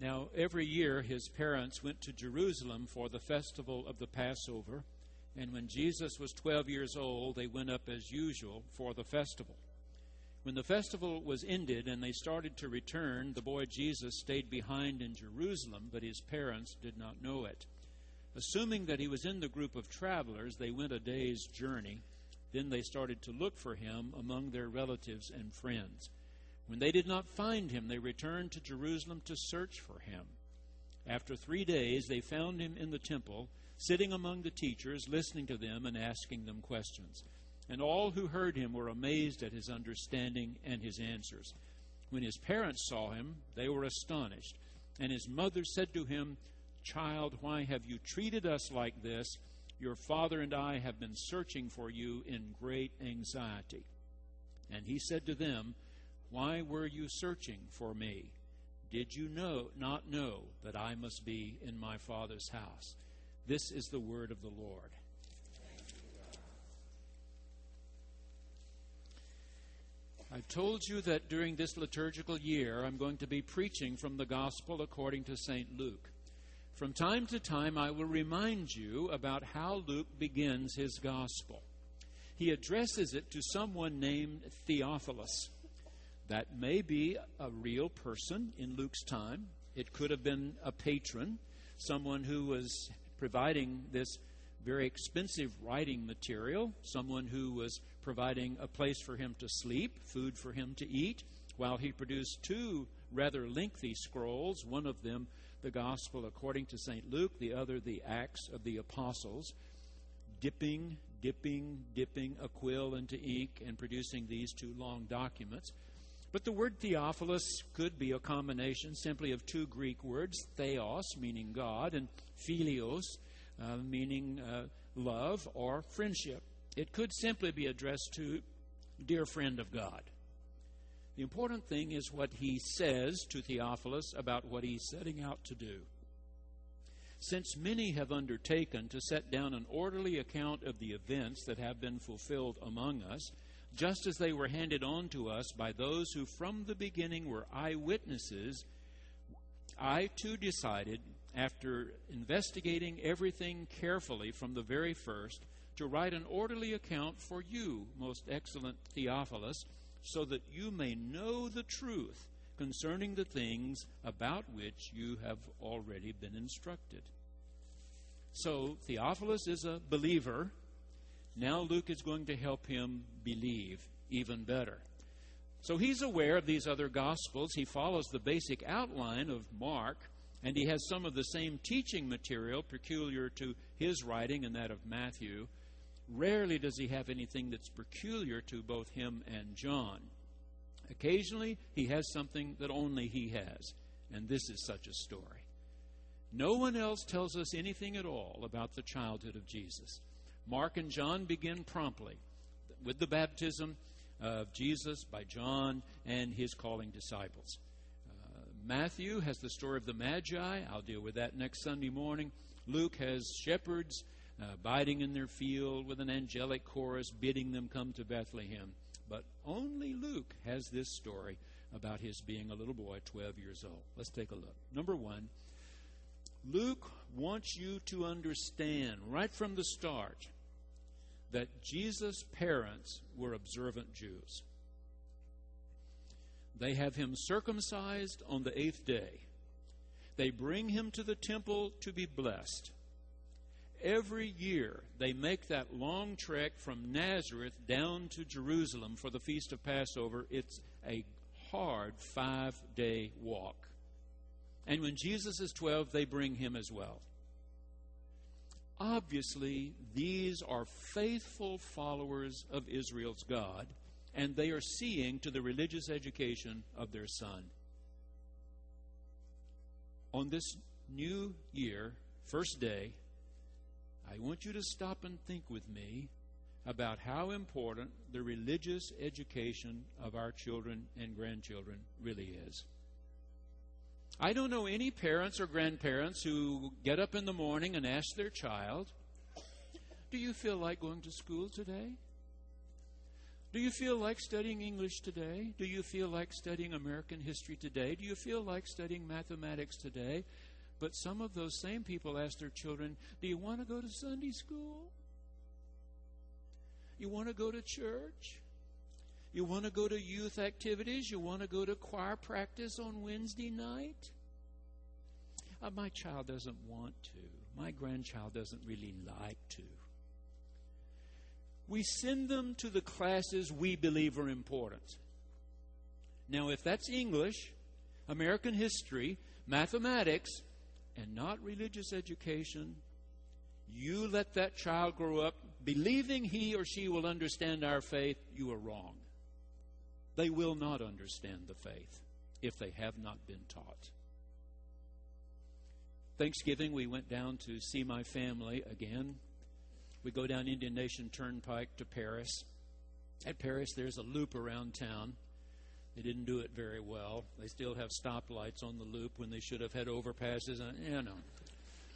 Now, every year his parents went to Jerusalem for the festival of the Passover, and when Jesus was 12 years old, they went up as usual for the festival. When the festival was ended and they started to return, the boy Jesus stayed behind in Jerusalem, but his parents did not know it. Assuming that he was in the group of travelers, they went a day's journey. Then they started to look for him among their relatives and friends. When they did not find him, they returned to Jerusalem to search for him. After three days, they found him in the temple, sitting among the teachers, listening to them and asking them questions. And all who heard him were amazed at his understanding and his answers. When his parents saw him, they were astonished. And his mother said to him, Child, why have you treated us like this? Your father and I have been searching for you in great anxiety. And he said to them, why were you searching for me? Did you know not know that I must be in my Father's house? This is the word of the Lord. I've told you that during this liturgical year I'm going to be preaching from the Gospel according to St. Luke. From time to time, I will remind you about how Luke begins his Gospel. He addresses it to someone named Theophilus. That may be a real person in Luke's time. It could have been a patron, someone who was providing this very expensive writing material, someone who was providing a place for him to sleep, food for him to eat, while he produced two rather lengthy scrolls, one of them the Gospel according to St. Luke, the other the Acts of the Apostles, dipping, dipping, dipping a quill into ink and producing these two long documents. But the word Theophilus could be a combination simply of two Greek words, theos, meaning God, and philios, uh, meaning uh, love or friendship. It could simply be addressed to dear friend of God. The important thing is what he says to Theophilus about what he's setting out to do. Since many have undertaken to set down an orderly account of the events that have been fulfilled among us, just as they were handed on to us by those who from the beginning were eyewitnesses, I too decided, after investigating everything carefully from the very first, to write an orderly account for you, most excellent Theophilus, so that you may know the truth concerning the things about which you have already been instructed. So, Theophilus is a believer now Luke is going to help him believe even better. So he's aware of these other Gospels. He follows the basic outline of Mark, and he has some of the same teaching material peculiar to his writing and that of Matthew. Rarely does he have anything that's peculiar to both him and John. Occasionally, he has something that only he has, and this is such a story. No one else tells us anything at all about the childhood of Jesus. Mark and John begin promptly with the baptism of Jesus by John and his calling disciples. Uh, Matthew has the story of the Magi. I'll deal with that next Sunday morning. Luke has shepherds uh, abiding in their field with an angelic chorus bidding them come to Bethlehem. But only Luke has this story about his being a little boy, 12 years old. Let's take a look. Number one, Luke wants you to understand right from the start that Jesus' parents were observant Jews. They have him circumcised on the eighth day. They bring him to the temple to be blessed. Every year, they make that long trek from Nazareth down to Jerusalem for the Feast of Passover. It's a hard five day walk. And when Jesus is 12, they bring him as well. Obviously, these are faithful followers of Israel's God, and they are seeing to the religious education of their son. On this new year, first day, I want you to stop and think with me about how important the religious education of our children and grandchildren really is. I don't know any parents or grandparents who get up in the morning and ask their child, Do you feel like going to school today? Do you feel like studying English today? Do you feel like studying American history today? Do you feel like studying mathematics today? But some of those same people ask their children, Do you want to go to Sunday school? You want to go to church? You want to go to youth activities? You want to go to choir practice on Wednesday night? Uh, my child doesn't want to. My grandchild doesn't really like to. We send them to the classes we believe are important. Now, if that's English, American history, mathematics, and not religious education, you let that child grow up believing he or she will understand our faith, you are wrong. They will not understand the faith if they have not been taught. Thanksgiving, we went down to see my family again. We go down Indian Nation Turnpike to Paris. At Paris, there's a loop around town. They didn't do it very well. They still have stoplights on the loop when they should have had overpasses. And, you know,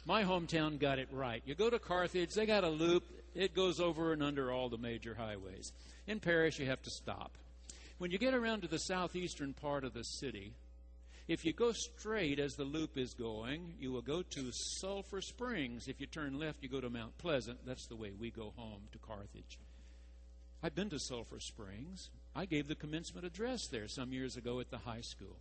my hometown got it right. You go to Carthage, they got a loop. It goes over and under all the major highways. In Paris, you have to stop. When you get around to the southeastern part of the city, if you go straight as the loop is going, you will go to Sulphur Springs. If you turn left, you go to Mount Pleasant. That's the way we go home to Carthage. I've been to Sulphur Springs. I gave the commencement address there some years ago at the high school.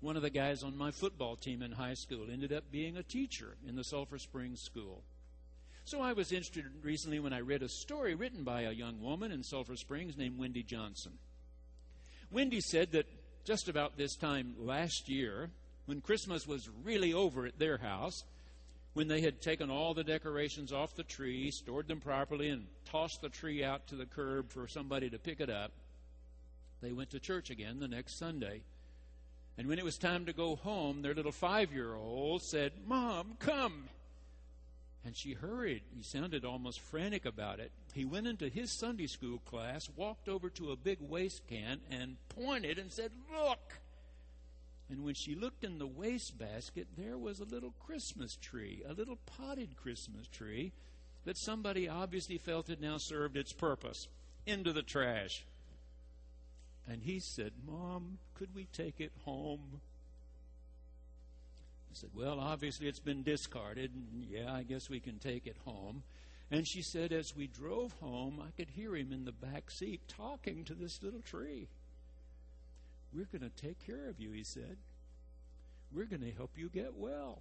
One of the guys on my football team in high school ended up being a teacher in the Sulphur Springs school. So I was interested recently when I read a story written by a young woman in Sulphur Springs named Wendy Johnson. Wendy said that just about this time last year, when Christmas was really over at their house, when they had taken all the decorations off the tree, stored them properly, and tossed the tree out to the curb for somebody to pick it up, they went to church again the next Sunday. And when it was time to go home, their little five year old said, Mom, come. And she hurried. He sounded almost frantic about it. He went into his Sunday school class, walked over to a big waste can, and pointed and said, Look! And when she looked in the waste basket, there was a little Christmas tree, a little potted Christmas tree that somebody obviously felt had now served its purpose. Into the trash. And he said, Mom, could we take it home? Said, Well, obviously it's been discarded. And yeah, I guess we can take it home. And she said, As we drove home, I could hear him in the back seat talking to this little tree. We're going to take care of you, he said. We're going to help you get well.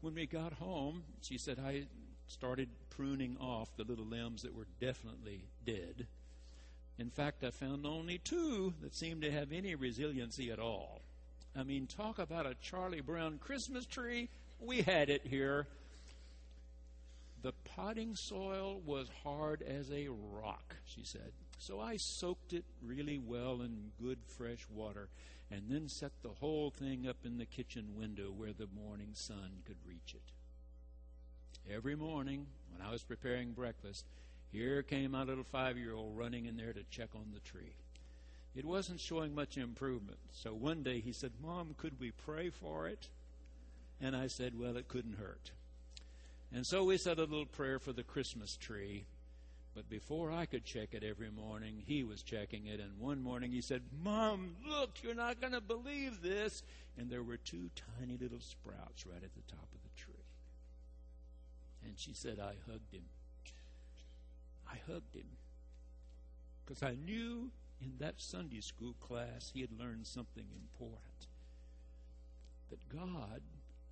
When we got home, she said, I started pruning off the little limbs that were definitely dead. In fact, I found only two that seemed to have any resiliency at all. I mean, talk about a Charlie Brown Christmas tree. We had it here. The potting soil was hard as a rock, she said. So I soaked it really well in good fresh water and then set the whole thing up in the kitchen window where the morning sun could reach it. Every morning, when I was preparing breakfast, here came my little five year old running in there to check on the tree. It wasn't showing much improvement. So one day he said, Mom, could we pray for it? And I said, Well, it couldn't hurt. And so we said a little prayer for the Christmas tree. But before I could check it every morning, he was checking it. And one morning he said, Mom, look, you're not going to believe this. And there were two tiny little sprouts right at the top of the tree. And she said, I hugged him. I hugged him. Because I knew in that Sunday school class he had learned something important. That God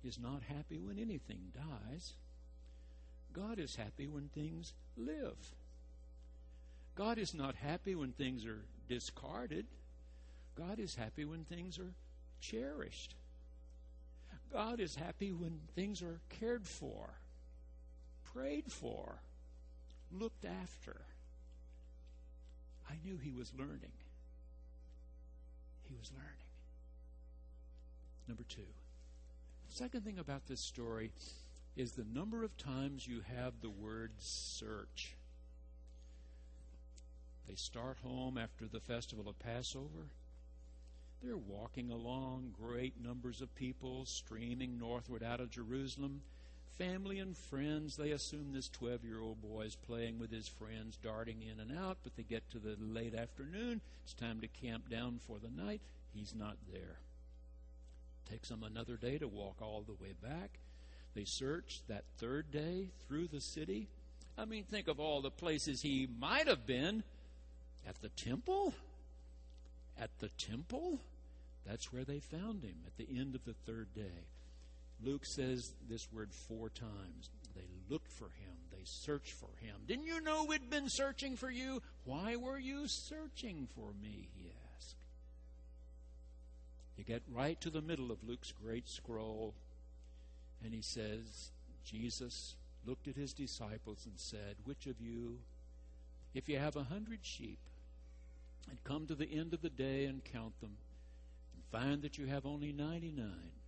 is not happy when anything dies. God is happy when things live. God is not happy when things are discarded. God is happy when things are cherished. God is happy when things are cared for, prayed for, looked after. I knew he was learning. He was learning. Number two. Second thing about this story is the number of times you have the word search. They start home after the festival of Passover. They're walking along, great numbers of people streaming northward out of Jerusalem. Family and friends, they assume this 12 year old boy is playing with his friends, darting in and out, but they get to the late afternoon. It's time to camp down for the night. He's not there. Takes them another day to walk all the way back. They search that third day through the city. I mean, think of all the places he might have been. At the temple? At the temple? That's where they found him at the end of the third day. Luke says this word four times. They looked for him, they searched for him. Didn't you know we'd been searching for you? Why were you searching for me? He asked. You get right to the middle of Luke's great scroll, and he says, Jesus looked at his disciples and said, Which of you, if you have a hundred sheep, and come to the end of the day and count them, and find that you have only ninety nine,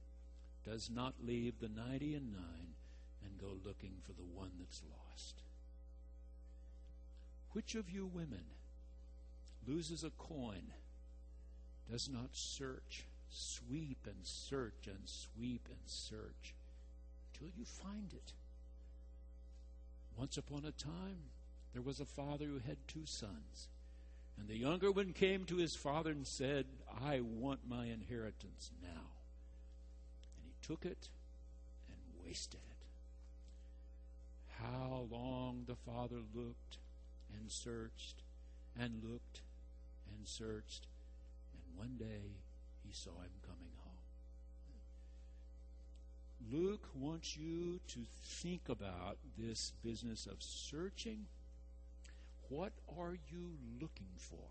does not leave the 90 and 9 and go looking for the one that's lost. Which of you women loses a coin, does not search, sweep and search and sweep and search till you find it? Once upon a time, there was a father who had two sons. And the younger one came to his father and said, I want my inheritance now took it and wasted it. How long the father looked and searched and looked and searched, and one day he saw him coming home. Luke wants you to think about this business of searching. What are you looking for?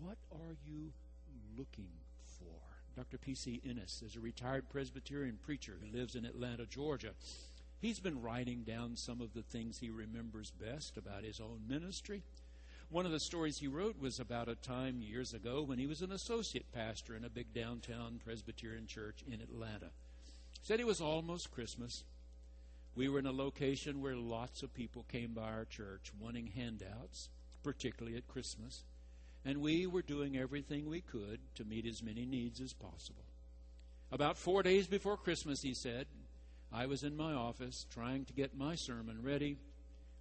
What are you looking for? Dr. P.C. Ennis is a retired Presbyterian preacher who lives in Atlanta, Georgia. He's been writing down some of the things he remembers best about his own ministry. One of the stories he wrote was about a time years ago when he was an associate pastor in a big downtown Presbyterian church in Atlanta. He said it was almost Christmas. We were in a location where lots of people came by our church wanting handouts, particularly at Christmas and we were doing everything we could to meet as many needs as possible. About four days before Christmas, he said, I was in my office trying to get my sermon ready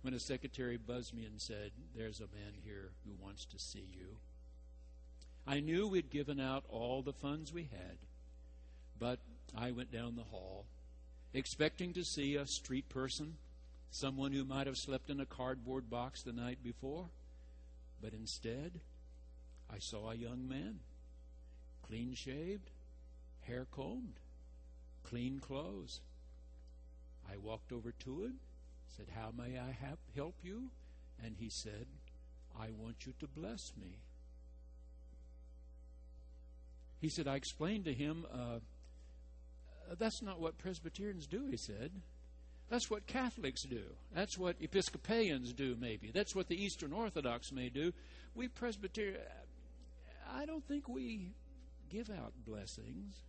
when a secretary buzzed me and said, There's a man here who wants to see you. I knew we'd given out all the funds we had, but I went down the hall expecting to see a street person, someone who might have slept in a cardboard box the night before, but instead, I saw a young man, clean shaved, hair combed, clean clothes. I walked over to him, said, How may I help you? And he said, I want you to bless me. He said, I explained to him, uh, That's not what Presbyterians do, he said. That's what Catholics do. That's what Episcopalians do, maybe. That's what the Eastern Orthodox may do. We Presbyterians, I don't think we give out blessings.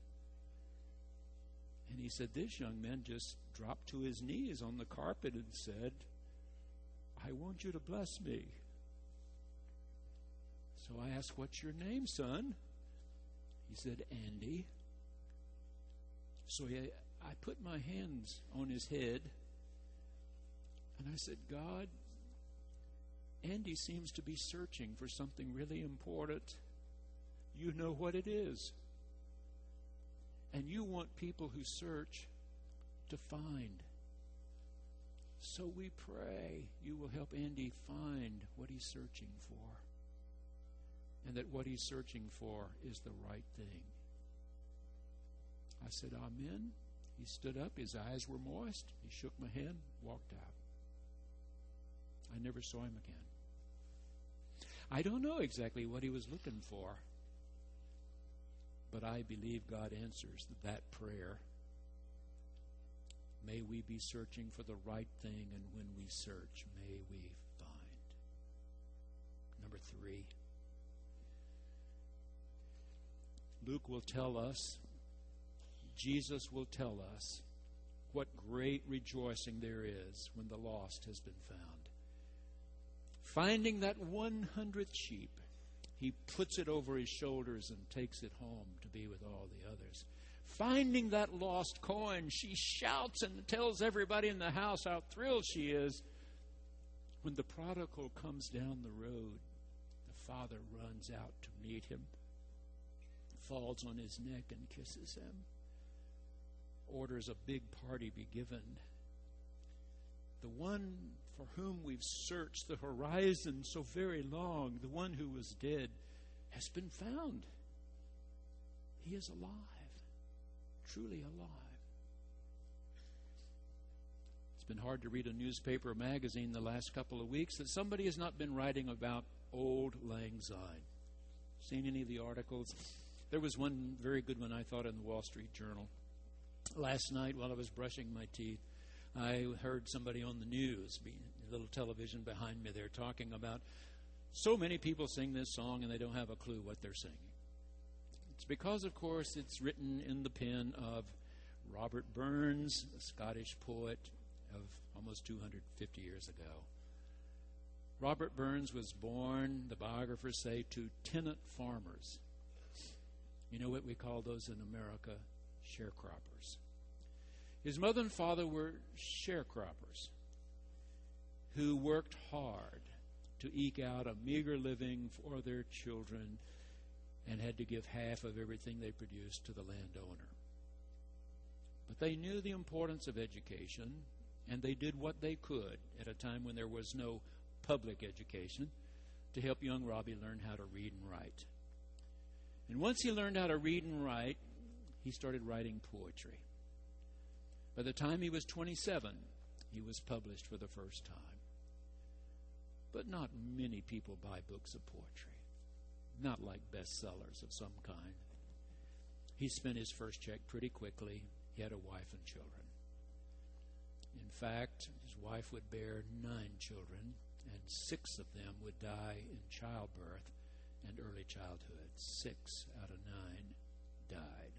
And he said, This young man just dropped to his knees on the carpet and said, I want you to bless me. So I asked, What's your name, son? He said, Andy. So I put my hands on his head and I said, God, Andy seems to be searching for something really important you know what it is. And you want people who search to find. So we pray you will help Andy find what he's searching for. And that what he's searching for is the right thing. I said, Amen. He stood up, his eyes were moist. He shook my hand, walked out. I never saw him again. I don't know exactly what he was looking for. But I believe God answers that prayer. May we be searching for the right thing, and when we search, may we find. Number three, Luke will tell us, Jesus will tell us, what great rejoicing there is when the lost has been found. Finding that 100th sheep he puts it over his shoulders and takes it home to be with all the others. finding that lost coin. She shouts and tells everybody in the house how thrilled she is. When the prodigal comes down the road, the father runs out to meet him, falls on his neck and kisses him, orders a big party be given. The one for whom we've searched the horizon so very long, the one who was dead, has been found. He is alive, truly alive. It's been hard to read a newspaper or magazine the last couple of weeks that somebody has not been writing about Auld Lang Syne. Seen any of the articles? There was one very good one I thought in the Wall Street Journal. Last night while I was brushing my teeth, I heard somebody on the news, a little television behind me there, talking about so many people sing this song and they don't have a clue what they're singing. It's because, of course, it's written in the pen of Robert Burns, a Scottish poet of almost 250 years ago. Robert Burns was born, the biographers say, to tenant farmers. You know what we call those in America? Sharecroppers. His mother and father were sharecroppers who worked hard to eke out a meager living for their children and had to give half of everything they produced to the landowner. But they knew the importance of education, and they did what they could at a time when there was no public education to help young Robbie learn how to read and write. And once he learned how to read and write, he started writing poetry. By the time he was 27, he was published for the first time. But not many people buy books of poetry not like bestsellers of some kind. He spent his first check pretty quickly. He had a wife and children. In fact, his wife would bear nine children, and six of them would die in childbirth and early childhood. Six out of nine died.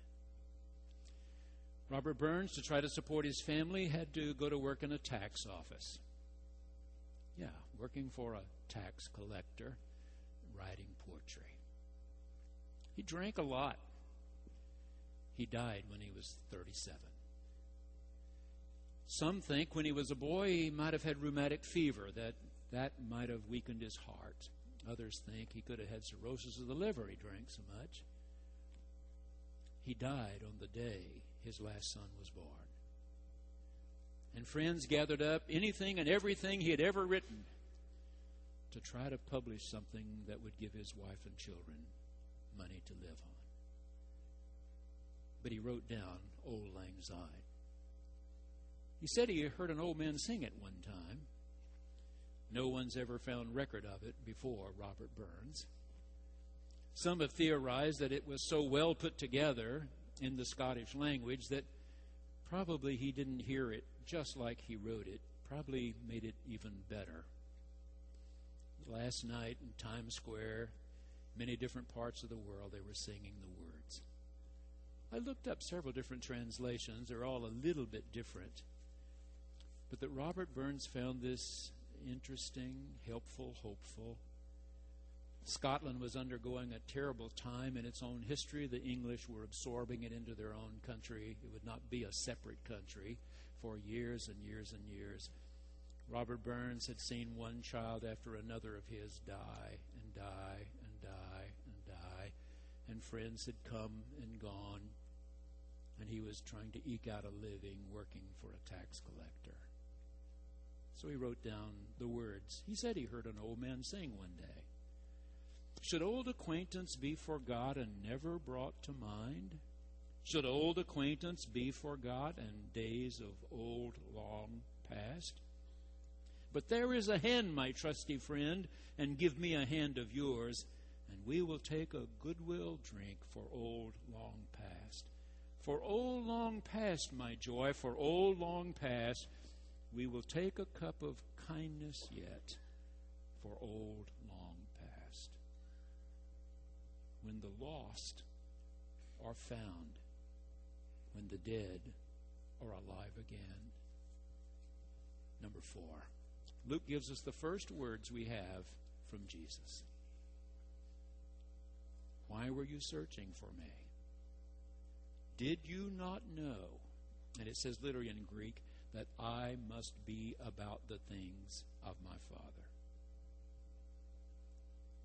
Robert Burns, to try to support his family, had to go to work in a tax office. Yeah, working for a tax collector writing poetry. He drank a lot. He died when he was 37. Some think when he was a boy he might have had rheumatic fever, that that might have weakened his heart. Others think he could have had cirrhosis of the liver, he drank so much. He died on the day his last son was born. And friends gathered up anything and everything he had ever written to try to publish something that would give his wife and children money to live on. But he wrote down Auld Lang Syne. He said he heard an old man sing it one time. No one's ever found record of it before Robert Burns. Some have theorized that it was so well put together in the Scottish language that probably he didn't hear it just like he wrote it, probably made it even better last night in Times Square, many different parts of the world, they were singing the words. I looked up several different translations. They're all a little bit different. But that Robert Burns found this interesting, helpful, hopeful. Scotland was undergoing a terrible time in its own history. The English were absorbing it into their own country. It would not be a separate country for years and years and years. Robert Burns had seen one child after another of his die and die and die and die, and friends had come and gone, and he was trying to eke out a living working for a tax collector. So he wrote down the words. He said he heard an old man sing one day. Should old acquaintance be forgot and never brought to mind? Should old acquaintance be forgot and days of old long past? But there is a hand, my trusty friend, and give me a hand of yours, and we will take a goodwill drink for old long past. For old long past, my joy, for old long past, we will take a cup of kindness yet for old When the lost are found, when the dead are alive again. Number four. Luke gives us the first words we have from Jesus. Why were you searching for me? Did you not know? And it says literally in Greek that I must be about the things of my Father.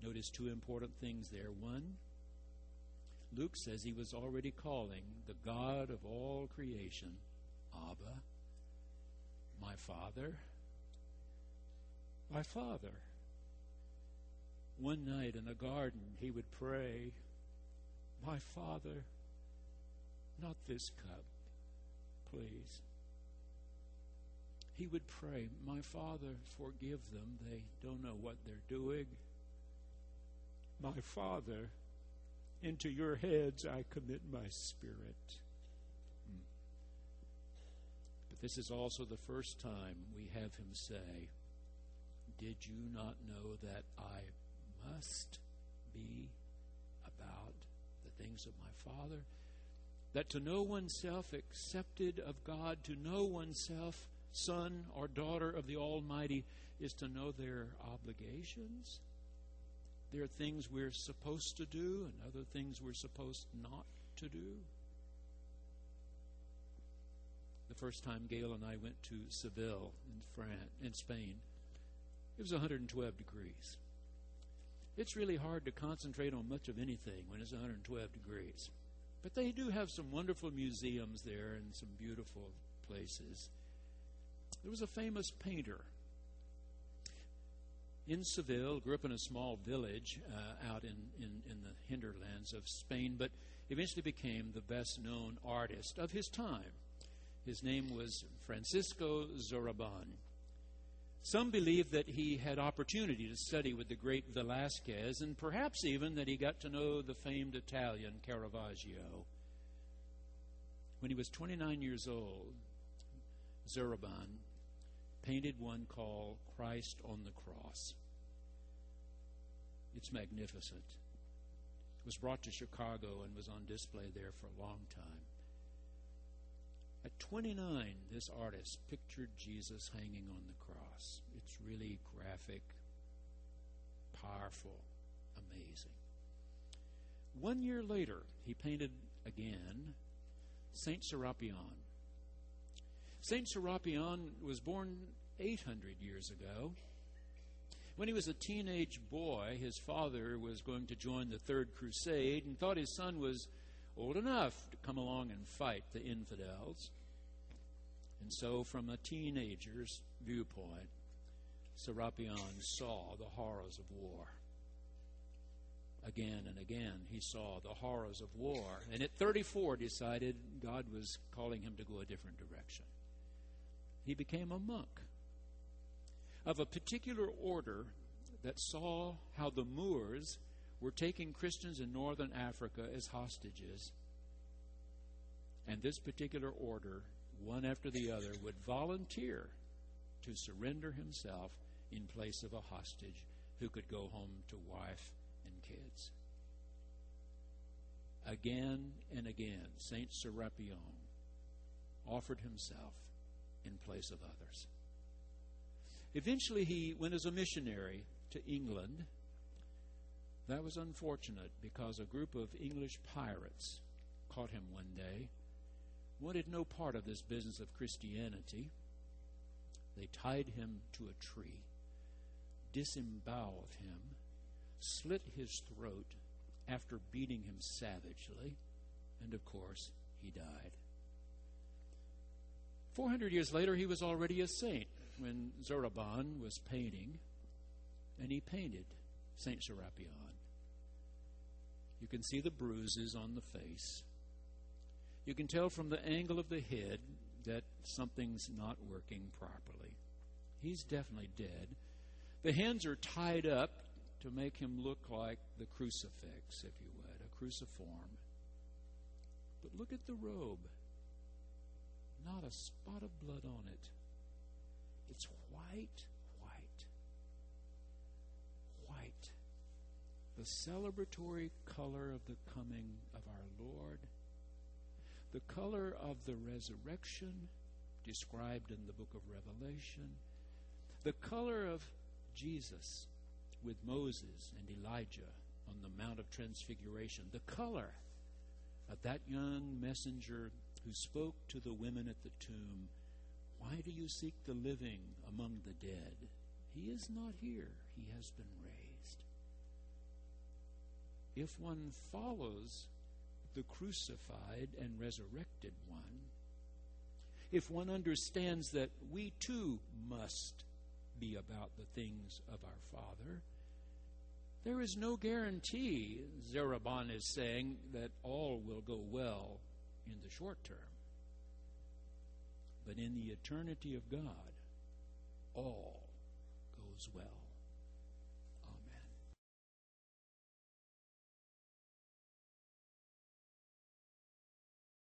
Notice two important things there. One, Luke says he was already calling the God of all creation Abba, my Father, my Father. One night in a garden, he would pray, My Father, not this cup, please. He would pray, My Father, forgive them. They don't know what they're doing. My Father, into your heads I commit my spirit. But this is also the first time we have him say, Did you not know that I must be about the things of my Father? That to know oneself accepted of God, to know oneself son or daughter of the Almighty, is to know their obligations there are things we're supposed to do and other things we're supposed not to do. The first time Gail and I went to Seville in France, in Spain, it was 112 degrees. It's really hard to concentrate on much of anything when it's 112 degrees. But they do have some wonderful museums there and some beautiful places. There was a famous painter in Seville, grew up in a small village uh, out in, in, in the hinterlands of Spain, but eventually became the best known artist of his time. His name was Francisco Zurbarán. Some believe that he had opportunity to study with the great Velasquez, and perhaps even that he got to know the famed Italian Caravaggio. When he was 29 years old, Zurbarán painted one called Christ on the Cross. It's magnificent. It was brought to Chicago and was on display there for a long time. At 29, this artist pictured Jesus hanging on the cross. It's really graphic, powerful, amazing. One year later, he painted again Saint Serapion. Saint Serapion was born 800 years ago. When he was a teenage boy, his father was going to join the Third Crusade and thought his son was old enough to come along and fight the infidels. And so, from a teenager's viewpoint, Serapion saw the horrors of war. Again and again, he saw the horrors of war. And at 34, decided God was calling him to go a different direction he became a monk of a particular order that saw how the Moors were taking Christians in northern Africa as hostages. And this particular order, one after the other, would volunteer to surrender himself in place of a hostage who could go home to wife and kids. Again and again, Saint Serapion offered himself in place of others. Eventually, he went as a missionary to England. That was unfortunate because a group of English pirates caught him one day, wanted no part of this business of Christianity. They tied him to a tree, disemboweled him, slit his throat after beating him savagely, and of course, he died. 400 years later, he was already a saint when Zurbarán was painting, and he painted Saint Serapion. You can see the bruises on the face. You can tell from the angle of the head that something's not working properly. He's definitely dead. The hands are tied up to make him look like the crucifix, if you would, a cruciform. But look at the robe not a spot of blood on it. It's white, white, white. The celebratory color of the coming of our Lord, the color of the resurrection described in the book of Revelation, the color of Jesus with Moses and Elijah on the Mount of Transfiguration, the color of that young messenger who spoke to the women at the tomb, Why do you seek the living among the dead? He is not here, he has been raised. If one follows the crucified and resurrected one, if one understands that we too must be about the things of our Father, there is no guarantee, Zurbarán is saying, that all will go well in the short term. But in the eternity of God, all goes well.